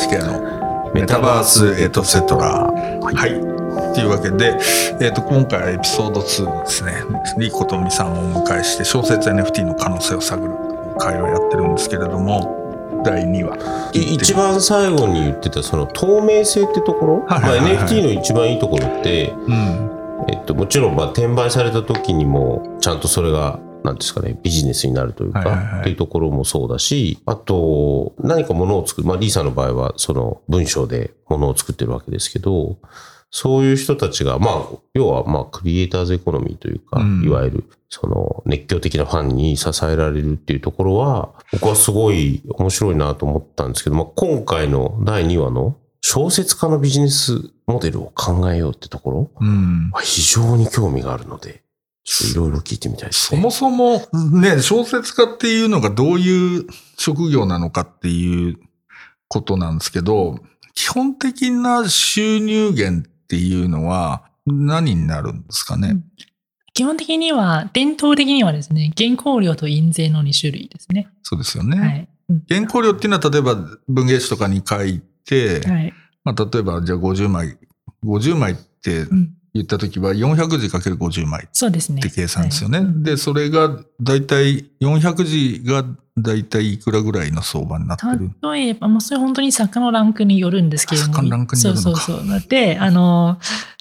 斉藤誠一と若林家のメタバースエトセトラはい、というわけで、えー、と今回エピソード2ですね。リーコとみさんをお迎えして小説 NFT の可能性を探る会をやってるんですけれども第2話。い一番最後に言ってたその透明性ってところ、はいはいはいはい。まあ、NFT の一番いいところって、うん。えっと、もちろんまあ転売された時にもちゃんとそれがなんですかねビジネスになるというか、はいはいはい。っていうところもそうだしあと何かものを作る、まあ、リーさんの場合はその文章でものを作ってるわけですけどそういう人たちが、まあ、要は、まあ、クリエイターズエコノミーというか、うん。いわゆる、その、熱狂的なファンに支えられるっていうところは、僕はすごい面白いなと思ったんですけど、まあ、今回の第2話の小説家のビジネスモデルを考えようってところ、うん。まあ非常に興味があるので、ちょっといろいろ聞いてみたいですね。そもそもね小説家っていうのがどういう職業なのかっていうことなんですけど基本的な収入源っていうのは何になるんですかね、うん基本的には、伝統的にはですね、原稿料と印税の2種類ですね。そうですよね。はい。うん原稿料っていうのは例えば文芸誌とかに書いて、はい。まあ、例えばじゃあ50枚、50枚ってうん言ったときは400字かける50枚っそうですね。て計算ですよね。で、それがだいたい400字がだいたいいくらぐらいの相場になってる？例えば、もうそれ本当に作家のランクによるんですけれども。作家のランクによるのかそうそうそう。で、あの、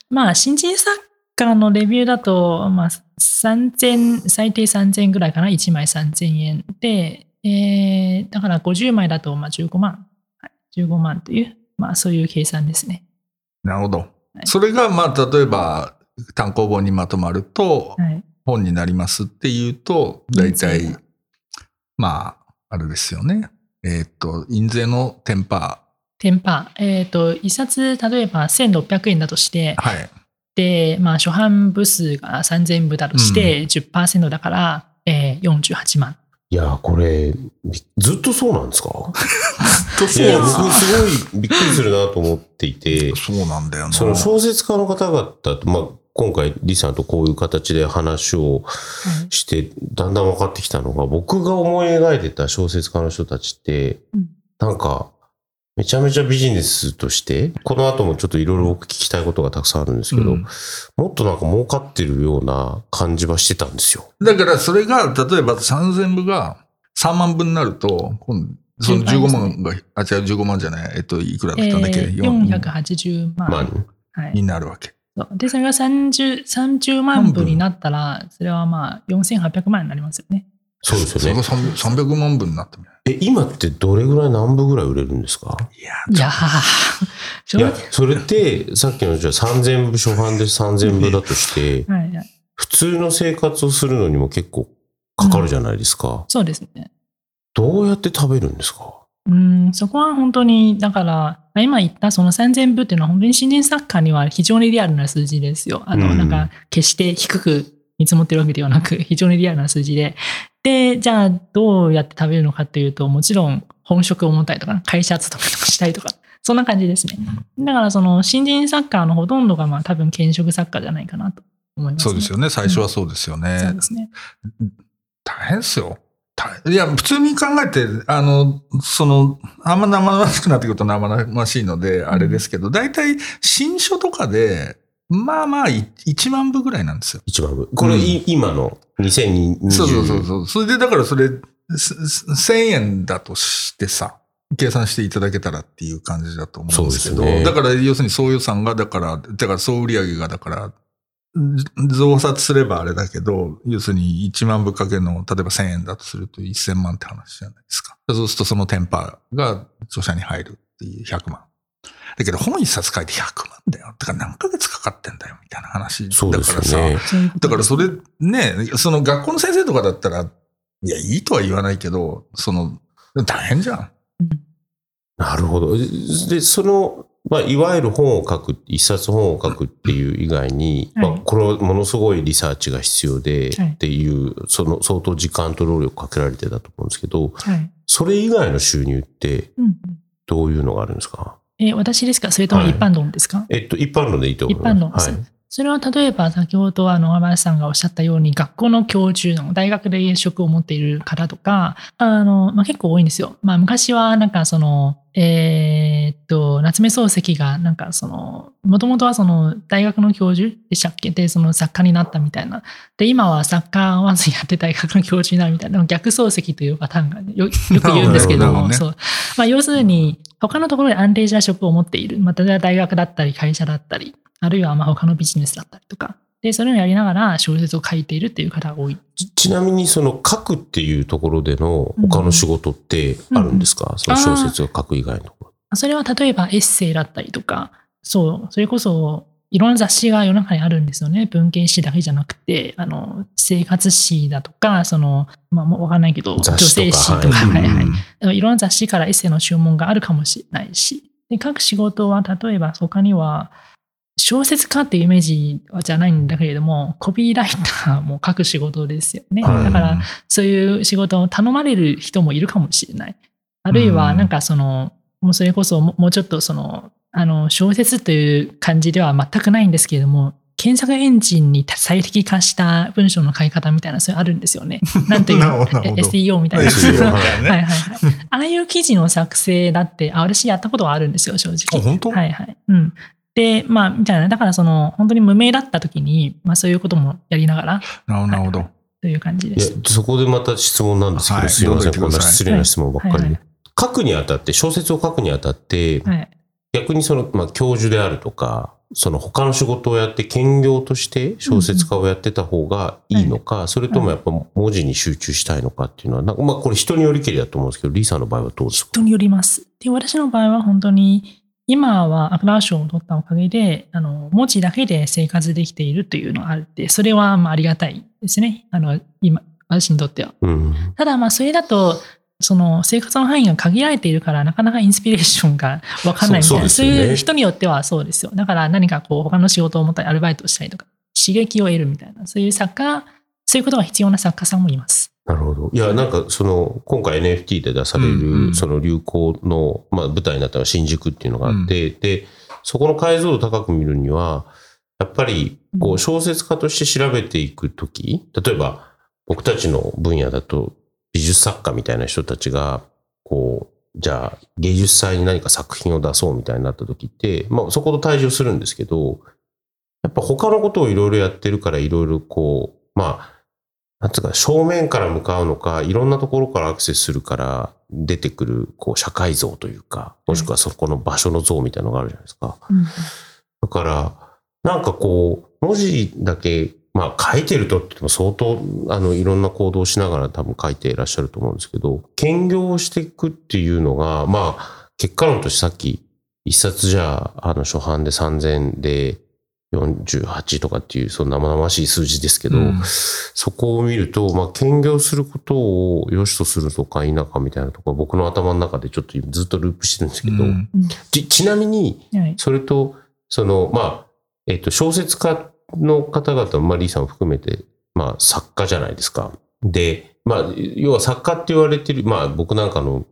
まあ、新人作家のレビューだと、まあ、3000、最低3000ぐらいかな？1枚3000円で、えー、だから50枚だと、まあ、15万。はい15万という、まあ、そういう計算ですね。なるほど。はいそれが、まあ、例えば、単行本にまとまると、はい。本になりますっていうと、だいたい印税、まあ、あれですよね。えーっと、印税のテンパテンパー。えっ、と、一冊、例えば1600円だとしてー。、はい。で、まあ、初版部数が3000部だとして、10%だから、えー、48万。いや、これ、びずっとそうなんですか？といや、僕すごいびっくりするなと思っていて、そうなんだよな。その小説家の方々と、まあ、今回、リさんとこういう形で話をはいして、だんだん分かってきたのが、僕が思い描いてた小説家の人たちって、うん。なんか、めちゃめちゃビジネスとして、この後もちょっといろいろ僕聞きたいことがたくさんあるんですけど、うんもっとなんか儲かってるような感じはしてたんですよ。だからそれが、例えば3000部が3万部になると、その15万が、あ、違う、15万じゃない、えっと、いくらだったんだっけ、えー、四480万。まあ、はいになるわけ。で、それが 30, 30万部になったら、それはまあ4800万になりますよね。そうですよね。それが 300, 300万部になってみる。え、今ってどれぐらい何部ぐらい売れるんですか？いやいやー、いや、それって、さっきのじゃあ3000部初版で3000部だとして、はいはい、普通の生活をするのにも結構かかるじゃないですか。そうですね。どうやって食べるんですか？うん、そこは本当に、だから、今言ったその3000部っていうのは本当に新人作家には非常にリアルな数字ですよ。あの、うんなんか、決して低く見積もってるわけではなく、非常にリアルな数字で。で、じゃあ、どうやって食べるのかっていうと、もちろん本職を持ったりとか、会社勤めとかしたりとか、そんな感じですね。だから、その、新人作家のほとんどが、まあ、多分、兼職作家じゃないかなと思います、そうですよね。最初はそうですよね。そうですね。大変ですよ。大いや、普通に考えて、あの、その、あんま生々しくなってくると生々しいので、あれですけど、大体、新書とかで、まあまあ、い1万部ぐらいなんですよ。一番部。これ、うんい今の2020。そうそうそうそう。それで、だからそれ、すす1000円だとしてさ、計算していただけたらっていう感じだと思うんですけど、そうですねだから要するに総予算が、だから、だから総売上が、だから、ず増刷すればあれだけど、要するに1万部かけるの、例えば1000円だとすると1000万って話じゃないですか。そうするとそのテンパーが著者に入るっていう100万。だけど本一冊書いて100万だよ。だから何ヶ月かかってんだよ、みたいな話だそうからさ。ですよね。そういうことだからそれね、その学校の先生とかだったら、いや、いいとは言わないけど、その、大変じゃん。うんなるほど。で、その、まあ、いわゆる本を書く、一冊本を書くっていう以外に、はいまあ、これはものすごいリサーチが必要で、はいっていう、その相当時間と労力かけられてたと思うんですけど、はい。それ以外の収入ってどういうのがあるんですか？え、私ですか？それとも一般論ですか、えっと、一般論でいいと思います。一般論ですはい。それは例えば先ほどあの、浜田さんがおっしゃったように、学校の教授の大学で職を持っている方とか、あの、まあ、結構多いんですよ。まあ、昔はなんかその、えーっと、夏目漱石がなんかその、もともとはその大学の教授でしたっけ？で、その作家になったみたいな。で、今は作家はずやって大学の教授になるみたいな、逆漱石というパターンがよよく言うんですけども、ねそう。まあ、要するに、他のところで安定した職を持っている。まあ、例えば大学だったり、会社だったり、あるいはまあ他のビジネスだったりとか。で、それをやりながら小説を書いているっていう方が多い。ちちなみにその書くっていうところでの他の仕事ってあるんですか、その小説を書く以外のところ。それは例えばエッセイだったりとか、そう、それこそいろんな雑誌が世の中にあるんですよね。文系誌だけじゃなくて、あの、生活誌だとか、その、まあ、もうわかんないけど、女性誌とか、はいはいはい。ろんな雑誌からエッセイの注文があるかもしれないし、で書く仕事は例えば他には、小説家っていうイメージじゃないんだけれども、コピーライターも書く仕事ですよね。はいだから、そういう仕事を頼まれる人もいるかもしれない。あるいは、うんなんかその、もうそれこそももうちょっとその、あの、小説という感じでは全くないんですけれども、検索エンジンに最適化した文章の書き方みたいな、それあるんですよね。なんていうなるほどなるほど SEO みたいな。ははいいはいはい。ああいう記事の作成だって、あ私やったことはあるんですよ、正直。あ本当？はいはい。うん。で、まあ、みたいな。だからその、本当に無名だった時に、まあそういうこともやりながら、なるほど、なるほど。という感じでいやす。、そこでまた質問なんですけど、はいすいません。こんな失礼な質問ばっかりで。はいはい書くにあたって、小説を書くにあたって、はい。逆にその、まあ、教授であるとか、その他の仕事をやって兼業として小説家をやってた方がいいのか、それともやっぱ文字に集中したいのかっていうのは、なんかまあこれ人によりけりだと思うんですけど、リーさんの場合はどうですか？人によります。で、私の場合は本当に、今はアクラー賞を取ったおかげで、あの、文字だけで生活できているというのがあって、それはまあありがたいですね。あの、今、私にとっては。うん。ただまあそれだと、その生活の範囲が限られているから、なかなかインスピレーションがわかんないみたいな、そういう人によってはそうですよ。だから何かこう他の仕事を持ったり、アルバイトをしたりとか、刺激を得るみたいな、そういう作家、そういうことが必要な作家さんもいます。なるほど。いや、なんかその、今回 NFT で出されうんうる、んその流行の、まあ舞台になったのは新宿っていうのがあって、で、そこの解像度高く見るには、やっぱり、こうう、小説家として調べていくとき、例えば、僕たちの分野だと、美術作家みたいな人たちが、こう、じゃあ、芸術祭に何か作品を出そうみたいになったときって、まあ、そこと対峙するんですけど、やっぱ他のことをいろいろやってるから、いろいろこう、まあ、なんつうか、正面から向かうのか、いろんなところからアクセスするから出てくる、こう、社会像というか、もしくはそこの場所の像みたいなのがあるじゃないですか。うんだから、なんかこう、文字だけ、まあ書いてるとっても相当、あの、いろんな行動をしながら多分書いていらっしゃると思うんですけど、兼業をしていくっていうのが、まあ、結果論としてさっき、一冊じゃあ、あの、初版で3000で48とかっていう、その生々しい数字ですけど、うん。そこを見ると、まあ、兼業することを良しとするとか否かみたいなところ、僕の頭の中でちょっと今ずっとループしてるんですけど、うん。ちちなみに、はい。それと、その、まあ、えっと、小説家の方々、まあ、リーさんを含めて、まあ、作家じゃないですか。で、まあ、要は作家って言われてる、まあ、僕なんかの、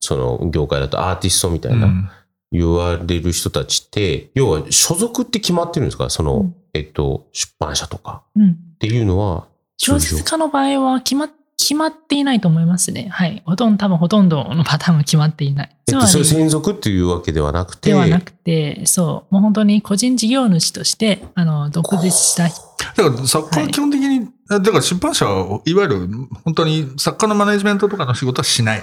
その、業界だとアーティストみたいな、うん。言われる人たちって、要は所属って決まってるんですか？その、うん。えっと、出版社とか。うん。っていうのは、小説家の場合は決ま決まっていないと思いますね。はい。ほとんど、多分ほとんどのパターンが決まっていない。えっと、それ専属っていうわけではなくて、ではなくて、そう、もう本当に個人事業主として、あの、独立した人だから作家は基本的に、だから出版社はいわゆる本当に作家のマネジメントとかの仕事はしない。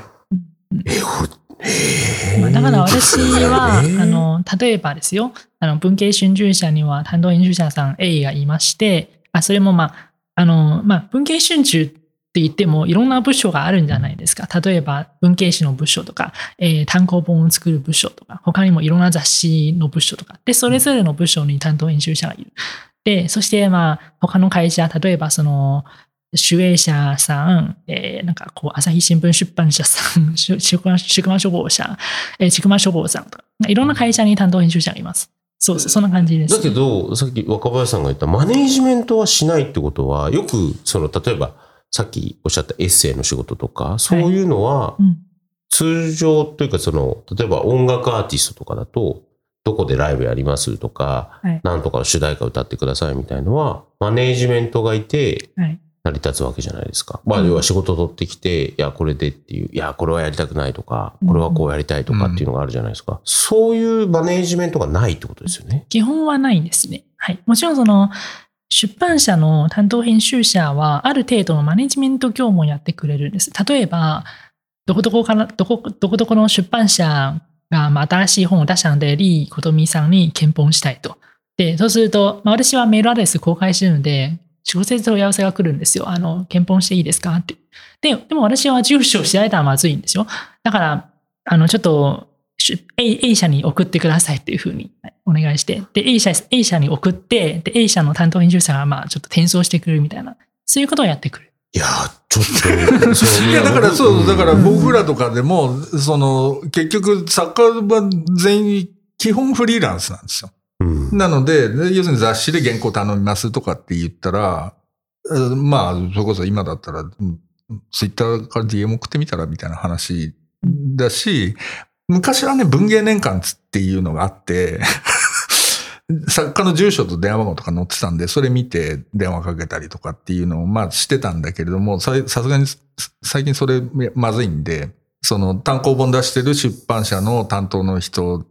え、これ、えまあだから私は、えーあの、例えばですよ、あの、文系春秋社には担当編集者さん A がいまして、あ、それもまあ、あの、まあ、文系春秋って言ってもいろんな部署があるんじゃないですか。例えば、文系誌の部署とか、えー単行本を作る部署とか、他にもいろんな雑誌の部署とか、で、それぞれの部署に担当編集者がいる。で、そして、まあ、他の会社、例えば、その、主営者さん、えーなんかこう、朝日新聞出版社さん、し 宿間宿間書房社、えー、宿間書房さんとか、いろんな会社に担当編集者がいます。そうそう、そんな感じです。だけど、さっき若林さんが言ったマネージメントはしないってことは、よく、その、例えば、さっきおっしゃったエッセイの仕事とか、そういうのはう、ん。通常というか、その、例えば音楽アーティストとかだと、どこでライブやりますとか、はいなんとか主題歌歌ってくださいみたいのは、マネージメントがいて、はい。成り立つわけじゃないですか。まあ、うん要は仕事取ってきて、いや、これでっていう、いや、これはやりたくないとか、これはこうやりたいとかっていうのがあるじゃないですか。そういうマネージメントがないってことですよね。基本はないんですね。はい。もちろんその、出版社の担当編集者は、ある程度のマネジメント業務をやってくれるんです。例えば、どこどこから、どこ、どこどこの出版社が、まあ、新しい本を出したので、リー・コトミさんに検本したいと。で、そうすると、まあ、私はメールアドレス公開してるので、直接問い合わせが来るんですよ。あの、検本していいですかって。で、でも私は住所を知られたらまずいんですよ。だから、あの、ちょっと、A, A 社に送ってくださいっていうふうにお願いして、で、A 社、A 社に送って、で、A 社の担当編集者が、まあ、ちょっと転送してくれるみたいな、そういうことをやってくる。いやー、ちょっと、そういや、だからそう、だからん僕らとかでも、その、結局、作家は全員、基本フリーランスなんですよ。うんなので、で要するに雑誌で原稿頼みますとかって言ったら、うんまあ、それこそ今だったら、ツイッターから DM 送ってみたらみたいな話だし、昔はね、文芸年間っていうのがあって、作家の住所と電話番号とか載ってたんで、それ見て電話かけたりとかっていうのをまあしてたんだけれども、さすがに最近それまずいんで、その単行本出してる出版社の担当の人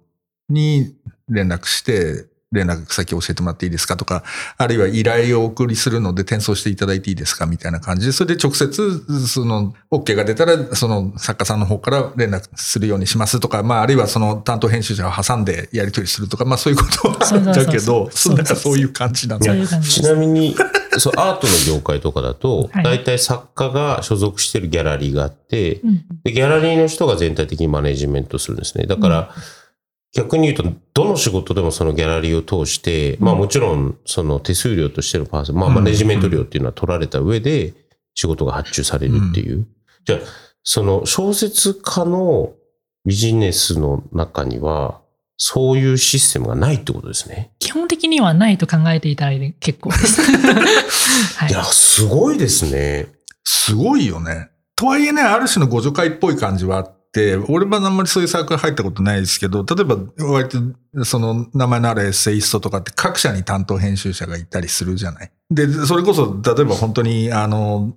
に連絡して、連絡先教えてもらっていいですかとか、あるいは依頼をお送りするので転送していただいていいですかみたいな感じで、それで直接、その、OK が出たら、その作家さんの方から連絡するようにしますとか、まあ、あるいはその担当編集者を挟んでやり取りするとか、まあそういうことはあるんだけど、そういう感じなんだちなみに、そう、アートの業界とかだと、はい。大体作家が所属してるギャラリーがあって、うん。で、ギャラリーの人が全体的にマネジメントするんですね。だから、逆に言うと、どの仕事でもそのギャラリーを通して、まあもちろん、その手数料としてのパーセント、まあうんマネジメント料っていうのは取られた上で、仕事が発注されるっていう。じゃあ、その小説家のビジネスの中には、そういうシステムがないってことですね。基本的にはないと考えていただいて結構です。はいいや、すごいですね。すごいよね。とはいえね、ある種の互助会っぽい感じはあって、俺はあんまりそういうサークル入ったことないですけど、例えば割とその名前のあるエッセイストとかって各社に担当編集者がいたりするじゃない。で、それこそ例えば本当にあの、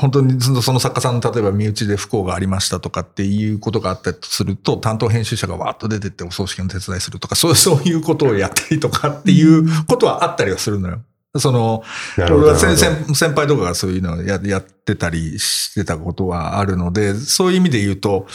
本当にその作家さんの例えば身内で不幸がありましたとかっていうことがあったとすると、担当編集者がわーっと出てってお葬式の手伝いするとか、そうそういうことをやったりとかっていうことはあったりはするのよ。その、先先先輩とかがそういうのをややってたりしてたことはあるので、そういう意味で言うと、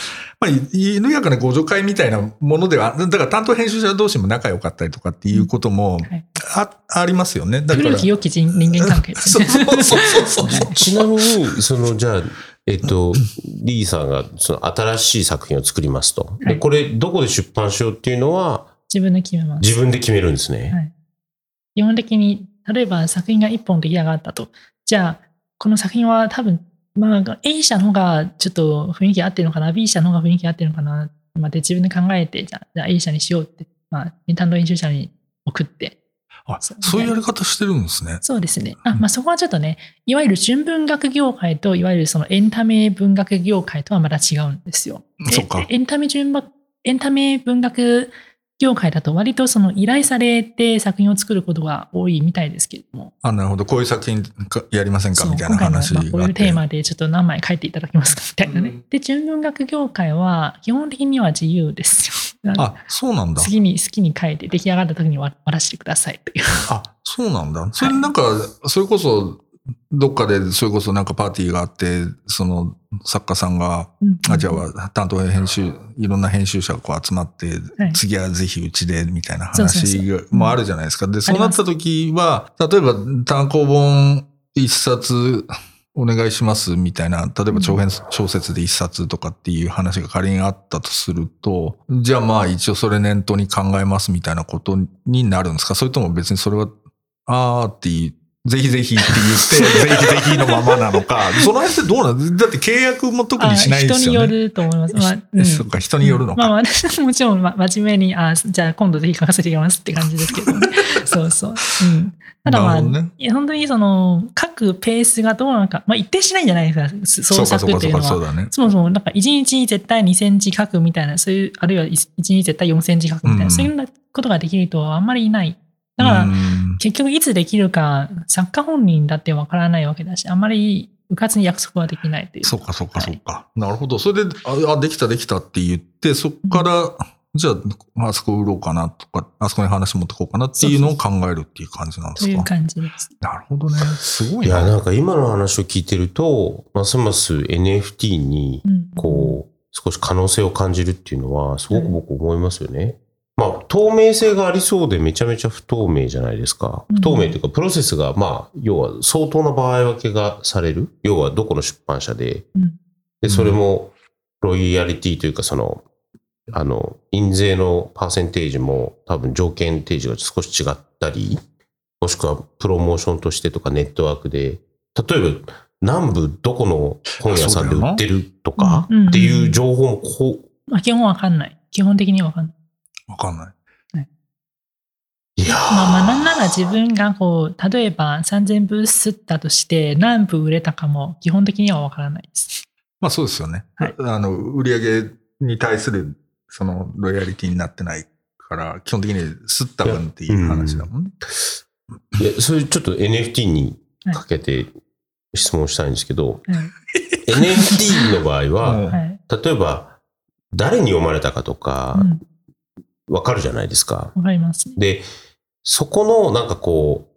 まあ、犬やかな互助会みたいなものでは、だから担当編集者同士も仲良かったりとかっていうこともはいあ,、ありますよね。だから。古き良き人人間関係ですそうね。そうそうそうそう。ちなみに、その、じゃあ、えっと、リーさんが、その、新しい作品を作りますと。で、はいこれ、どこで出版しようっていうのは、自分で決めます。自分で決めるんですね。はい基本的に、例えば作品が1本出来上がったと。じゃあ、この作品は多分、まあ、A 社の方がちょっと雰囲気合ってるのかな、B 社の方が雰囲気合ってるのかな、まあ、で自分で考えて、じゃあ、じゃあ A 社にしようって、まあ、担当編集者に送って。あそういうやり方してるんですね。そうですね。あまあ、そこはちょっとね、いわゆる純文学業界と、いわゆるそのエンタメ文学業界とはまた違うんですよ。でそっかエンタメ純文エンタメ文学業界だと割とその依頼されて作品を作ることが多いみたいですけれども。あ、なるほど。こういう作品かやりませんか？みたいな話があって。こういうテーマでちょっと何枚書いていただけますか？みたいなね。うんで、純文学業界は基本的には自由ですよ。あ、そうなんだ。次に好きに書いて出来上がった時に終わらせてくださいという。あ、そうなんだ。それなんか、それこそ、どっかで、それこそなんかパーティーがあって、その作家さんが、うんあ、じゃあ担当編集、いろんな編集者がこう集まって、はい。次はぜひうちで、みたいな話もあるじゃないですか。で、そうなった時は、例えば単行本一冊お願いしますみたいな、例えば長編小説で一冊とかっていう話が仮にあったとすると、じゃあまあ一応それ念頭に考えますみたいなことになるんですか？それとも別にそれは、あーってぜひぜひって言って、ぜひぜひのままなのか、その辺ってどうなんだって契約も特にしないですよね。あ人によると思います。まあうんそっか、人によるのか。まあ、私はもちろん、ま、真面目に、あ、じゃあ今度ぜひ書かせていきますって感じですけどね。そうそう。うん。ただまあ、ね本当にその、書くペースがどうなのか、まあ一定しないんじゃないですか、創作っていうのは。そうだね。そもそも、なんか1日絶対2センチ書くみたいな、そういう、あるいは1日絶対4センチ書くみたいな、うんそういうことができる人はあんまりいない。だから、うん結局いつできるか、作家本人だってわからないわけだし、あんまりうかつに約束はできないという。そうか、そうか、はいそうか。なるほど。それで、あ、あできた、できたって言って、そこから、じゃあ、あそこ売ろうかなとか、あそこに話持ってこうかなっていうのを考えるっていう感じなんですか？という感じです。なるほどね。すごいいや、な。なんか今の話を聞いてると、ますます NFT に、うんこう、少し可能性を感じるっていうのは、すごく僕思いますよね。まあ、透明性がありそうでめちゃめちゃ不透明じゃないですか。うん不透明というか、プロセスが、まあ、要は相当な場合分けがされる。要はどこの出版社で。うんで、それも、ロイヤリティというか、その、あの、印税のパーセンテージも多分条件提示が少し違ったり、もしくはプロモーションとしてとかネットワークで、例えば南部どこの本屋さんで売ってるとかっていう情報もこう、まあ基本わかんない。基本的にわかんない。わかんない。いやーまあまあなんなら自分がこう、例えば3000部吸ったとして何部売れたかも基本的にはわからないです。まあそうですよね。はいあの、売り上げに対する、その、ロイヤリティになってないから、基本的に吸った分っていう話だもんね。いや、それちょっと NFT にかけて質問したいんですけど、はい。NFT の場合は、うんはい。例えば誰に読まれたかとかうんわかるじゃないですか。わかりますね。で、そこのなんかこ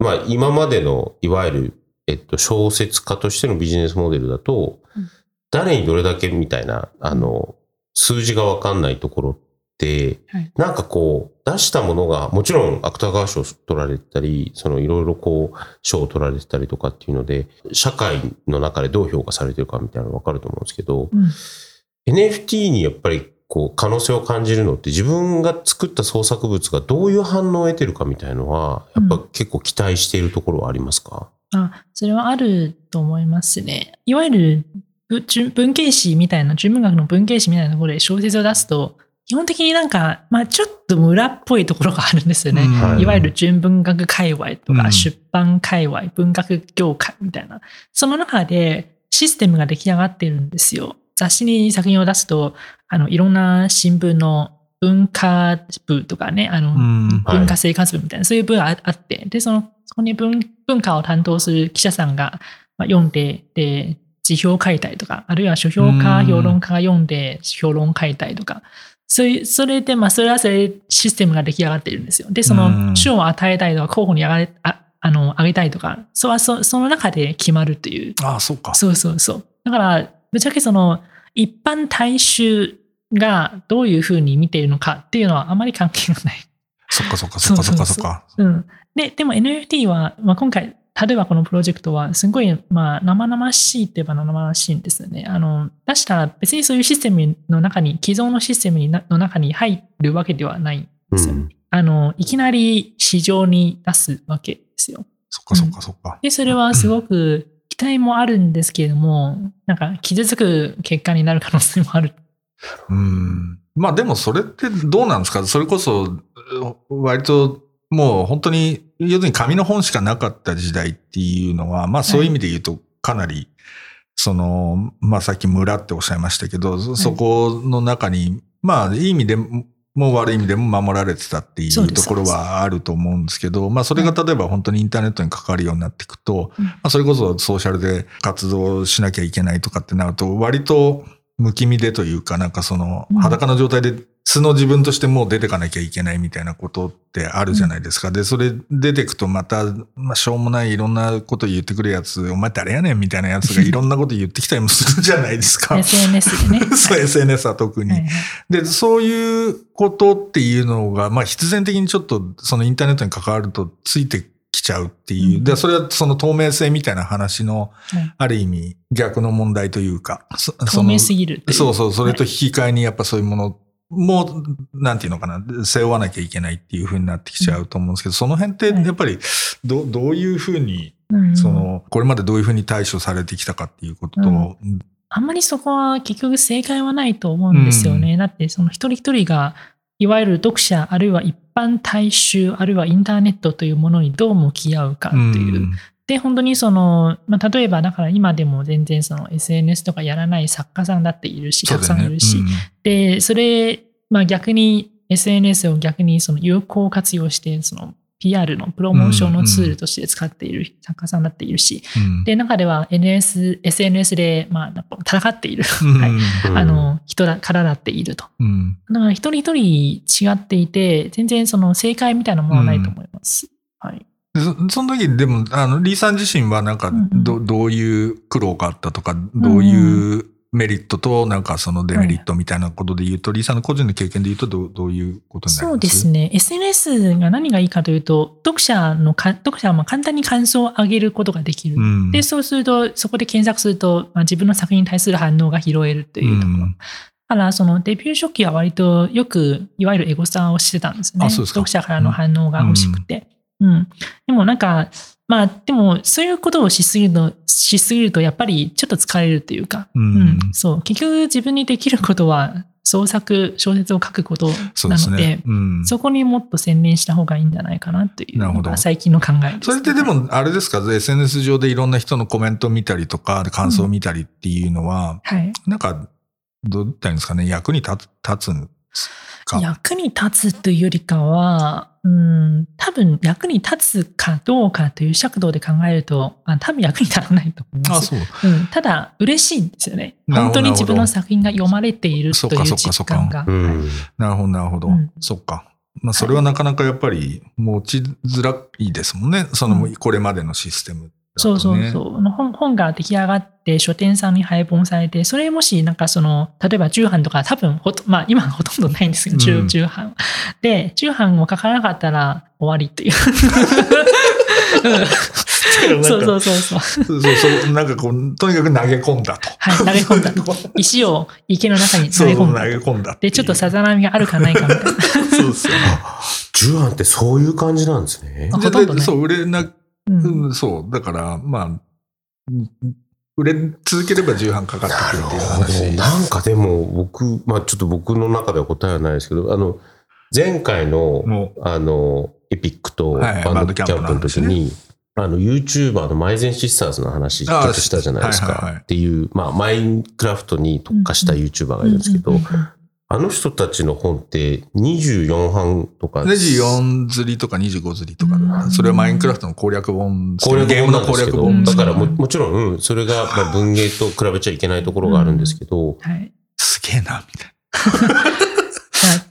う、まあ今までのいわゆる、えっと、小説家としてのビジネスモデルだと、うん誰にどれだけみたいな、あの、数字がわかんないところって、はいなんかこう、出したものが、もちろん芥川賞取られたり、そのいろいろこう、賞を取られてたりとかっていうので、社会の中でどう評価されてるかみたいなのわかると思うんですけど、うん NFT にやっぱりこう可能性を感じるのって自分が作った創作物がどういう反応を得てるかみたいのは、やっぱ結構期待しているところはありますか、あ、それはあると思いますね。いわゆる文系史みたいな、純文学の文系史みたいなところで小説を出すと、基本的になんか、まあちょっと村っぽいところがあるんですよね。うんはいいわゆる純文学界隈とか、うん出版界隈、文学業界みたいな。その中でシステムが出来上がってるんですよ。雑誌に作品を出すと、あの、いろんな新聞の文化部とかね、あの、文化生活部みたいな、そういう部がああって、で、その、そこに文文化を担当する記者さんがまあ読んで、で、辞表を書いたりとか、あるいは書評家、うん評論家が読んで、評論書いたりとか、そういう、それで、まあ、それはそれでシステムが出来上がっているんですよ。で、そうんの、賞を与えたりとか、候補にあがれああの、あげたりとか、そはそその中で決まるという。ああ、そうか。そうそうそう。だから、ぶっちゃけその、一般大衆がどういうふうに見ているのかっていうのはあまり関係がない。そっかそっかそっかそっかそっか。うん。で、でも NFT は、まあ、今回、例えばこのプロジェクトは、すごい、まあ、生々しいといえば生々しいんですよね。あの、出したら別にそういうシステムの中に、既存のシステムの中に入るわけではないんですよ。うんあの、いきなり市場に出すわけですよ。そっかそっかそっか。で、それはすごく期待もあるんですけれども、なんか傷つく結果になる可能性もある。うん。まあでもそれってどうなんですか？それこそ、割ともう本当に、要するに紙の本しかなかった時代っていうのは、まあそういう意味で言うとかなり、その、まあさっき村っておっしゃいましたけど、そそこの中に、まあいい意味でも、も悪い意味でも守られてたっていそうところはあると思うんですけど、まあそれが例えば本当にインターネットに関わるようになっていくと、うんまあそれこそソーシャルで活動しなきゃいけないとかってなると、割と無気味でというか、なんかそのうん裸の状態で素の自分としてもう出てかなきゃいけないみたいなことってあるじゃないですか。で、それ出てくとまた、まあしょうもないいろんなこと言ってくるやつ、お前誰やねんみたいなやつが いろんなこと言ってきたりもするじゃないですか。SNS でね。そう、SNS は特に。はいはいで、そういうことっていうのが、まあ必然的にちょっとそのインターネットに関わるとついてきちゃうっていう。うん。で、それはその透明性みたいな話の、はいある意味逆の問題というか、そ透明すぎる。そうそう、それと引き換えにやっぱそういうものもう、なんていうのかな、背負わなきゃいけないっていう風になってきちゃうと思うんですけど、その辺ってやっぱりど、どういう風に、うん。その、これまでどういう風に対処されてきたかっていうことと、うん。あんまりそこは結局正解はないと思うんですよね。だってその一人一人がいわゆる読者あるいは一般大衆あるいはインターネットというものにどう向き合うかっていう。うんで、本当にその、まあ、例えばだから今でも全然その SNS とかやらない作家さんだっているし、たくさんいるし。で、それ、まあ逆に SNS を逆にその有効活用して、その PR のプロモーションのツールとして使っている作家さんだっているし、うん。で、中では NS SNS で、まあ、なんか戦っている、うん。はい。うんあの、人だからだっていると。うん。だから一人一人違っていて、全然その正解みたいなものはないと思います。はい。でそその時でも、あの、リーさん自身はなんかうんうん。ど、どういう苦労があったとか、どういうメリットと、なんかそのデメリットみたいなことで言うと、リーさんの個人の経験で言うと、どうどういうことになります？そうですね。SNS が何がいいかというと、読者のか、読者はまあ簡単に感想を上げることができる。うん。で、そうすると、そこで検索すると、まあ、自分の作品に対する反応が拾えるというところ。うんだから、そのデビュー初期は割とよく、いわゆるエゴサをしてたんですね。読者からの反応が欲しくて。うん。でもなんか、まあ、でも、そういうことをしすぎると、しすぎると、やっぱりちょっと疲れるというか、うんそう。結局自分にできることは、創作、小説を書くことなので、ね。うん。そこにもっと専念した方がいいんじゃないかなというのが最近の考えです、それってでも、あれですか、SNS 上でいろんな人のコメントを見たりとか、感想を見たりっていうのは、はい。なんか、どう言ったんですかね、役に立つ立つんですか？役に立つというよりかは、うん、多分役に立つかどうかという尺度で考えると、あ多分役に立たないと思いまあ、す。そう。うん、ただ、嬉しいんですよね。本当に自分の作品が読まれているというそっかそっかそっか実感が。うん。なるほど、なるほど。うんそっか。まあ、それはなかなかやっぱり持ちづらいですもんね。その、うんこれまでのシステムね。そうそうそう。本本が出来上がって書店さんに配本されて、それもしなんかその、例えば重版とか多分ほと、まあ今はほとんどないんですけど、重うん重版。で、重版も書かなかったら終わりっていう。うん そうそうそうそう。そうそう。なんかこう、とにかく投げ込んだと。はい、投げ込んだと。石を池の中に投げ込んだ。げ込んだで、うちょっとさざ波があるかないかみたいな。そうそう。重版ってそういう感じなんですねほとんどねでそう、売れな、うんうん、そう。だから、まあ、うん売れ続ければ重版かかってくるっていう。話。なんかでも僕、まあちょっと僕の中では答えはないですけど、あの、前回の、もあの、エピックとはいバンドキャンプの時に、あの、YouTuber のマイゼンシスターズの話、ちょっとしたじゃないですか。っていう、まあ、マインクラフトに特化した YouTuber がいるんですけどあの人たちの本って24版とか、う、24釣りとか25釣りとかだうん。それはマインクラフトの攻略本、攻略ゲームの攻本なんですだからもうんもちろん、うん。それがまあ文芸と比べちゃいけないところがあるんですけど、はい。すげえな、みたいな。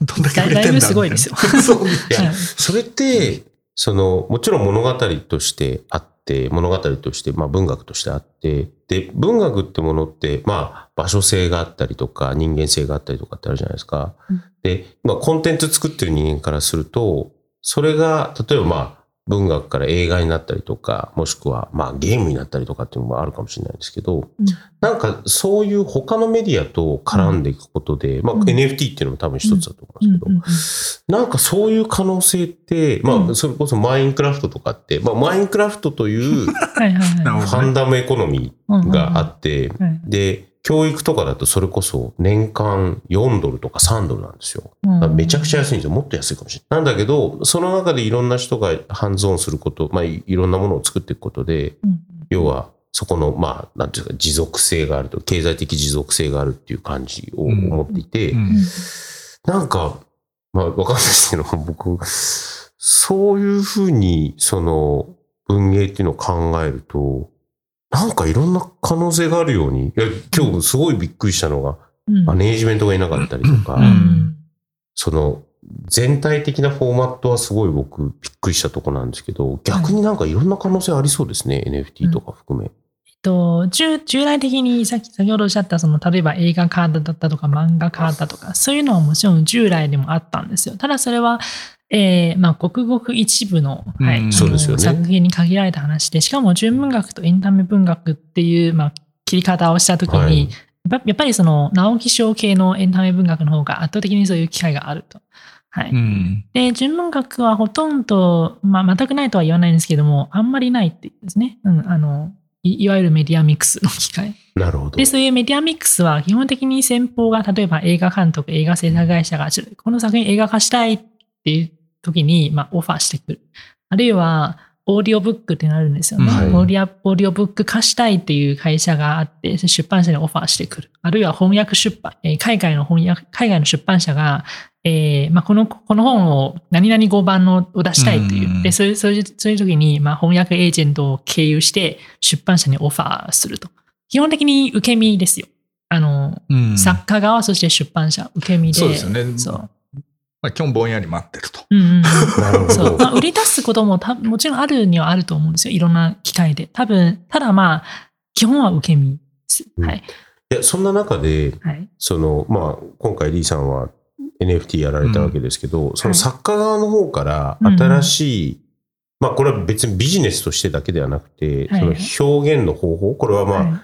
どんだけ売れてんだすごいですよ。そう。いやはいそれって、その、もちろん物語としてあって、物語として、まあ文学としてあって、で、文学ってものって、まあ場所性があったりとか、人間性があったりとかってあるじゃないですか。うんで、まあコンテンツ作ってる人間からすると、それが、例えばまあ、文学から映画になったりとか、もしくはまあゲームになったりとかっていうのもあるかもしれないですけど、うん。なんかそういう他のメディアと絡んでいくことで、まあうん。NFT っていうのも多分一つだと思うんですけど、うんうんうん。なんかそういう可能性って、まあ、うん。それこそマインクラフトとかって、まあ、マインクラフトという ファンダムエコノミーがあって、はい。で、教育とかだとそれこそ年間4ドルとか3ドルなんですよ。めちゃくちゃ安いんですよ。もっと安いかもしれない。なんだけど、その中でいろんな人がハンズオンすること、まあ、いいろんなものを作っていくことで、うん要は、そこの、まあ、なんていうか、持続性があると、経済的持続性があるっていう感じを思っていて、うんなんか、まあ、わかんないですけど、僕、そういうふうに、その、文芸っていうのを考えると、なんかいろんな可能性があるように、いや今日すごいびっくりしたのが、うん。マネージメントがいなかったりとか、うん。その、全体的なフォーマットはすごい僕びっくりしたとこなんですけど、逆になんかいろんな可能性ありそうですね、NFT とか含め。えっと、従従来的にさっき先ほどおっしゃったその例えば映画カードだったとか漫画カードとかそういうのはもちろん従来でもあったんですよ。ただそれは、えーまあ、ごくごく一部の,、はいそうですよね作品に限られた話でしかも純文学とエンタメ文学っていう、まあ、切り方をしたときに、はいやっぱりその直木賞系のエンタメ文学の方が圧倒的にそういう機会があると。はい。うん。で、純文学はほとんど、まあ、全くないとは言わないんですけども、あんまりないっていうんですね。うん、あの、いいわゆるメディアミックスの機会。なるほどで、。そういうメディアミックスは基本的に先方が、例えば映画監督、映画制作会社が、この作品映画化したいっていう時に、まあ、オファーしてくる。あるいは、オーディオブックってなるんですよね。はいオーディオオーディオブック化したいっていう会社があって、出版社にオファーしてくる。あるいは翻訳出版、えー海外の翻訳、海外の出版社が、えーまあ、この、この本を何々語版のを出したいっていうう。んで、そういう、そういう、そういう時に、まあ、翻訳エージェントを経由して出版社にオファーすると。基本的に受け身ですよ。あの、うん作家側、そして出版社、受け身で。そうですよね。そう。まあ、基本ぼんやり待ってると。うんうん。なるほそう。ど。まあ、売り出すこともたもちろんあるにはあると思うんですよ。いろんな機会で。多分、ただまあ、基本は受け身です。うんはい。いや、そんな中で、はい。その、まあ、今回リーさんは NFT やられたわけですけど、その作家側の方から新しい、まあ、これは別にビジネスとしてだけではなくて、はいその表現の方法、これはまあ、はい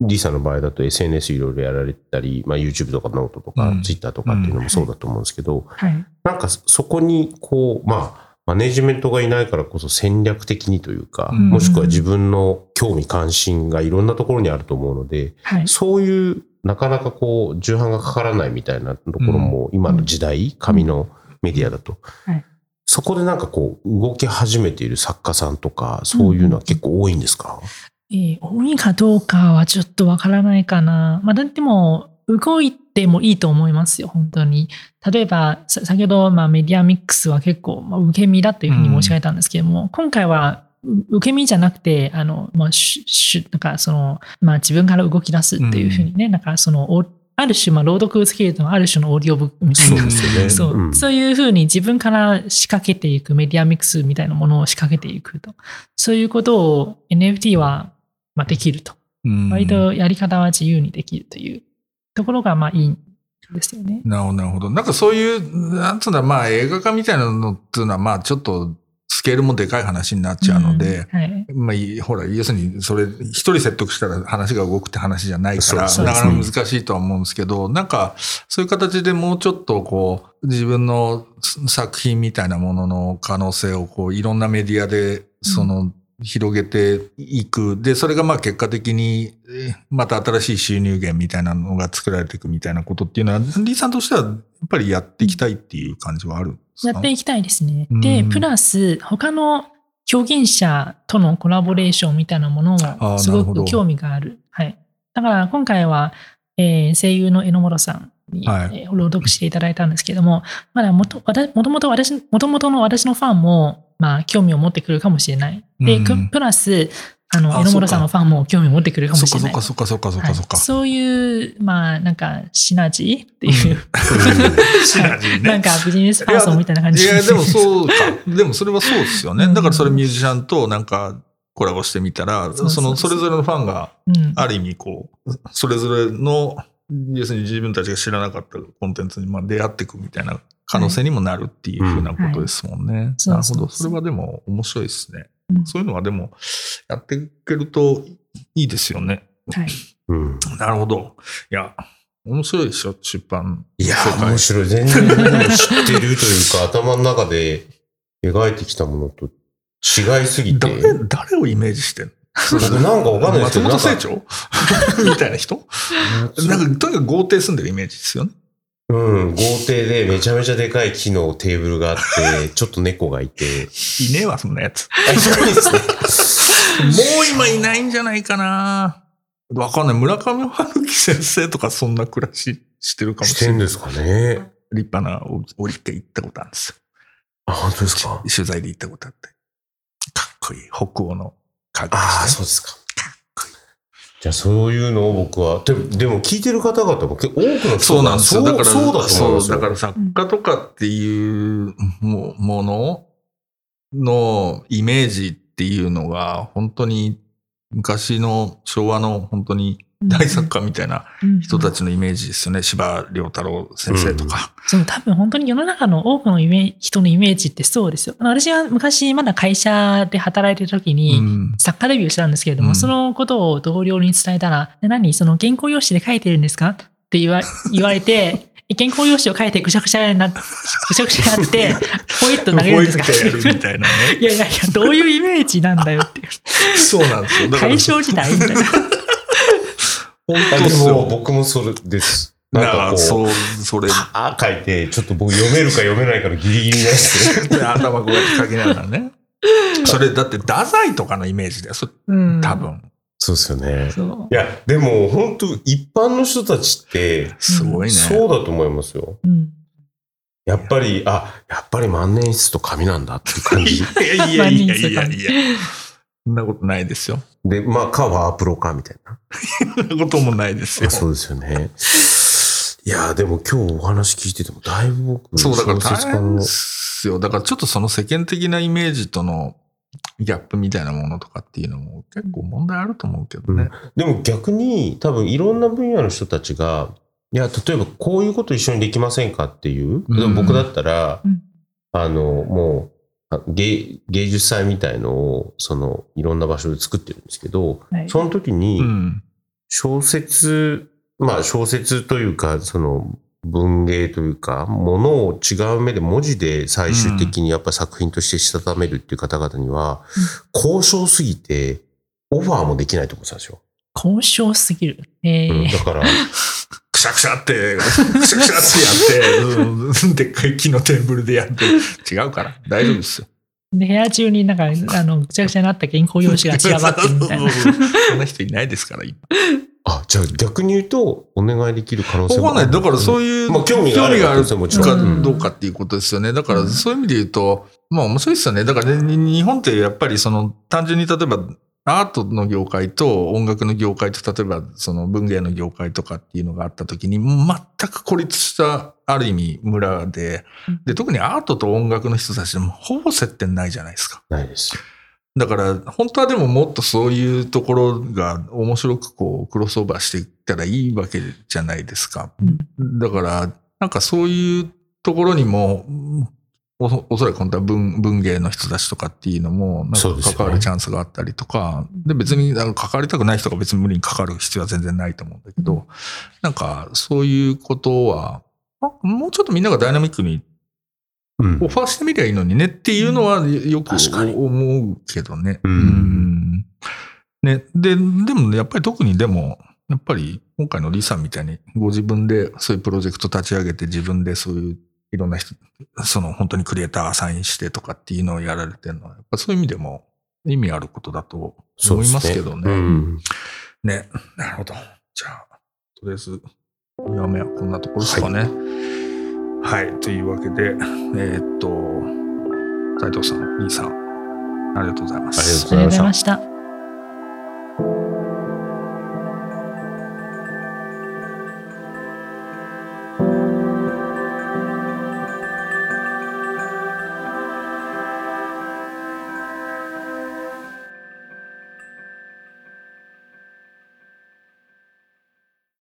リーさんの場合だと SNS いろいろやられたり、まあ、YouTube とかノートとか、うん。Twitter とかっていうのもそうだと思うんですけど、はい。なんかそこにこう、まあ、マネジメントがいないからこそ戦略的にというか、うんもしくは自分の興味関心がいろんなところにあると思うので、はい。そういうなかなかこう、重版がかからないみたいなところも今の時代、紙のメディアだと。はい。そこでなんかこう、動き始めている作家さんとか、そういうのは結構多いんですか、えー多いかどうかはちょっとわからないかな。まあ、だっても、動いてもいいと思いますよ、本当に。例えば、さ先ほど、まあ、メディアミックスは結構、まあ、受け身だというふうに申し上げたんですけども、今回は、う受け身じゃなくて、あの、まあ、ししなんかその、まあ、自分から動き出すっていうふうにね、なんかその、おある種、まあ、朗読スキルのある種のオーディオブックみたいな。そうですよね。そう,、んそういうふうに自分から仕掛けていくメディアミックスみたいなものを仕掛けていくと。そういうことを NFT はまあできると。うん割とやり方は自由にできるというところがまあいいんですよね。なるほど、なるほど。なんかそういう、なんつうんだ、まあ映画化みたいなのっていうのは、まあちょっとスケールもでかい話になっちゃうので、うんはい。まあいい、ほら、要するに、それ、一人説得したら話が動くって話じゃないから、なかなか難しいとは思うんですけど、なんか、そういう形でもうちょっとこう、自分の作品みたいなものの可能性をこう、いろんなメディアで、その、広げていく。で、それがまあ結果的に、えーまた新しい収入源みたいなのが作られていくみたいなことっていうのは、リーさんとしてはやっぱりやっていきたいっていう感じはあるんですか？やっていきたいですね。うんで、プラス他の表現者とのコラボレーションみたいなものあもすごく興味がある。はい。だから今回は、えー声優の榎本さんに、はいえー朗読していただいたんですけども、まだもともともと私、もともとの私のファンも、まあ、興味を持ってくるかもしれない。で、プラス、あの、あ榎本さんのファンも興味を持ってくるかもしれない。かそっかそっかそっかそっかそっか。はいそういう、まあ、なんか、シナジーっていう、シナジーねなんかビジネスパーソンみたいな感じいや、でもそうか。でもそれはそうですよね。うんだからそれミュージシャンとなんかコラボしてみたら、そのそれぞれのファンがうんある意味こう、それぞれの、要するに自分たちが知らなかったコンテンツにまあ出会っていくみたいな可能性にもなるっていうふうなことですもんね。なるほど。それはでも面白いですね。うんそういうのはでもやっていけるといいですよね。はい。うんなるほど。いや、面白いでしょ、出版。いや面白い。全然知ってるというか、頭の中で描いてきたものと違いすぎて。誰、誰をイメージしてんの？僕なんかわかんないですけど、松本清張？みたいな人？なんか、とにかく豪邸住んでるイメージですよね。うん、豪邸でめちゃめちゃでかい木のテーブルがあって、ちょっと猫がいて。いねえわ、そんなやつ。あ、いないですね。もう今いないんじゃないかな。わかんない。村上春樹先生とかそんな暮らししてるかもししてれない。んですかね。立派なおおりって行ったことあるんですよ。あ、本当ですか？取材で行ったことあって。かっこいい。北欧の家具ああ、そうですか。じゃあそういうのを僕は、でもでも聞いてる方々も結構多くの人そうなんですよ。だから、そうだ。そうだから作家とかっていうももののイメージっていうのが、本当に昔の昭和の本当に大作家みたいなうん人たちのイメージですよね。司馬遼太郎先生とか。そう、多分本当に世の中の多くのイメ人のイメージってそうですよ。私は昔まだ会社で働いてる時に、うん作家デビューしたんですけれども、うんそのことを同僚に伝えたら、で何？その原稿用紙で書いてるんですか？って言わ 言われて、原稿用紙を書いてぐしゃぐしゃにな、ぐしゃぐしゃになって、ポイッと投げるんですか？みたいなね。いやいやいや、どういうイメージなんだよっていう。そうなんですよ。だから対象時代みたいな。本当っすよも。僕もそれです。なんだかそう、それ、あ書いて、ちょっと僕読めるか読めないかのギリギリのやつで。で頭こうやって書きながらね。それだって、太宰とかのイメージだよ。多。分。そうですよね。いや、でも本当一般の人たちって、すごいね。そうだと思いますよ。うん。やっぱり、あ、やっぱり万年筆と紙なんだっていう感じ。いやいやいやいやいや いや。そんなことないですよ。で、まあ、かワープロかみたいな。そんなこともないですよ。そうですよね。いや、でも今日お話聞いてても、だいぶ僕、そう、だから大変ですよ。だからちょっとその世間的なイメージとのギャップみたいなものとかっていうのも結構問題あると思うけどね。でも逆に、多分いろんな分野の人たちが、いや、例えばこういうこと一緒にできませんかっていう、僕だったら、うんあの、もう、あ芸芸術祭みたいのを、その、いろんな場所で作ってるんですけど、はいその時に、うん。小説、まあ小説というか、その文芸というか、ものを違う目で文字で最終的にやっぱ作品としてしたためるっていう方々には、高尚すぎて、オファーもできないと思ってたんですよ。交渉すぎる。えうんーだから、くしゃくしゃって、くしゃくしゃってやって、うんでっかい木のテーブルでやって、違うから、大丈夫ですよ。で、部屋中になんか、あの、ぐちゃぐちゃになった原稿用紙が散らばってるみたいな。そんな人いないですから、今。あ、じゃあ逆に言うと、お願いできる可能性わかんない。だからそうういう、まあ興味があれば興味がもちろんかうんどうかっていうことですよね。だからそういう意味で言うと、まあ面白いですよね。だからね、に日本ってやっぱりその単純に例えばアートの業界と音楽の業界と例えばその文芸の業界とかっていうのがあった時に全く孤立したある意味村でうん、で特にアートと音楽の人たちでもほぼ接点ないじゃないですか。ないです。だから、本当はでももっとそういうところが面白くこう、クロスオーバーしていったらいいわけじゃないですか。うんだから、なんかそういうところにも、うんおおそらく本当は文文芸の人たちとかっていうのも、なんか関わるチャンスがあったりとか、で別に関わりたくない人が別に無理に関わる必要は全然ないと思うんだけど、なんかそういうことは、あもうちょっとみんながダイナミックにうん。オファーしてみりゃいいのにねっていうのはよく思うけどね。うん。ん。ね。で、でもねやっぱり特にでも、やっぱり今回のリさんみたいにご自分でそういうプロジェクト立ち上げて自分でそういういろんな人、その本当にクリエイターアサインしてとかっていうのをやられてるのは、やっぱそういう意味でも意味あることだと思いますけどね。うんね。なるほど。じゃあ、とりあえず、2話目はこんなところですかね。はい。というわけで、えーっと、斉藤さん、リーさん、ありがとうございます。ありがとうございましたありがとうございました。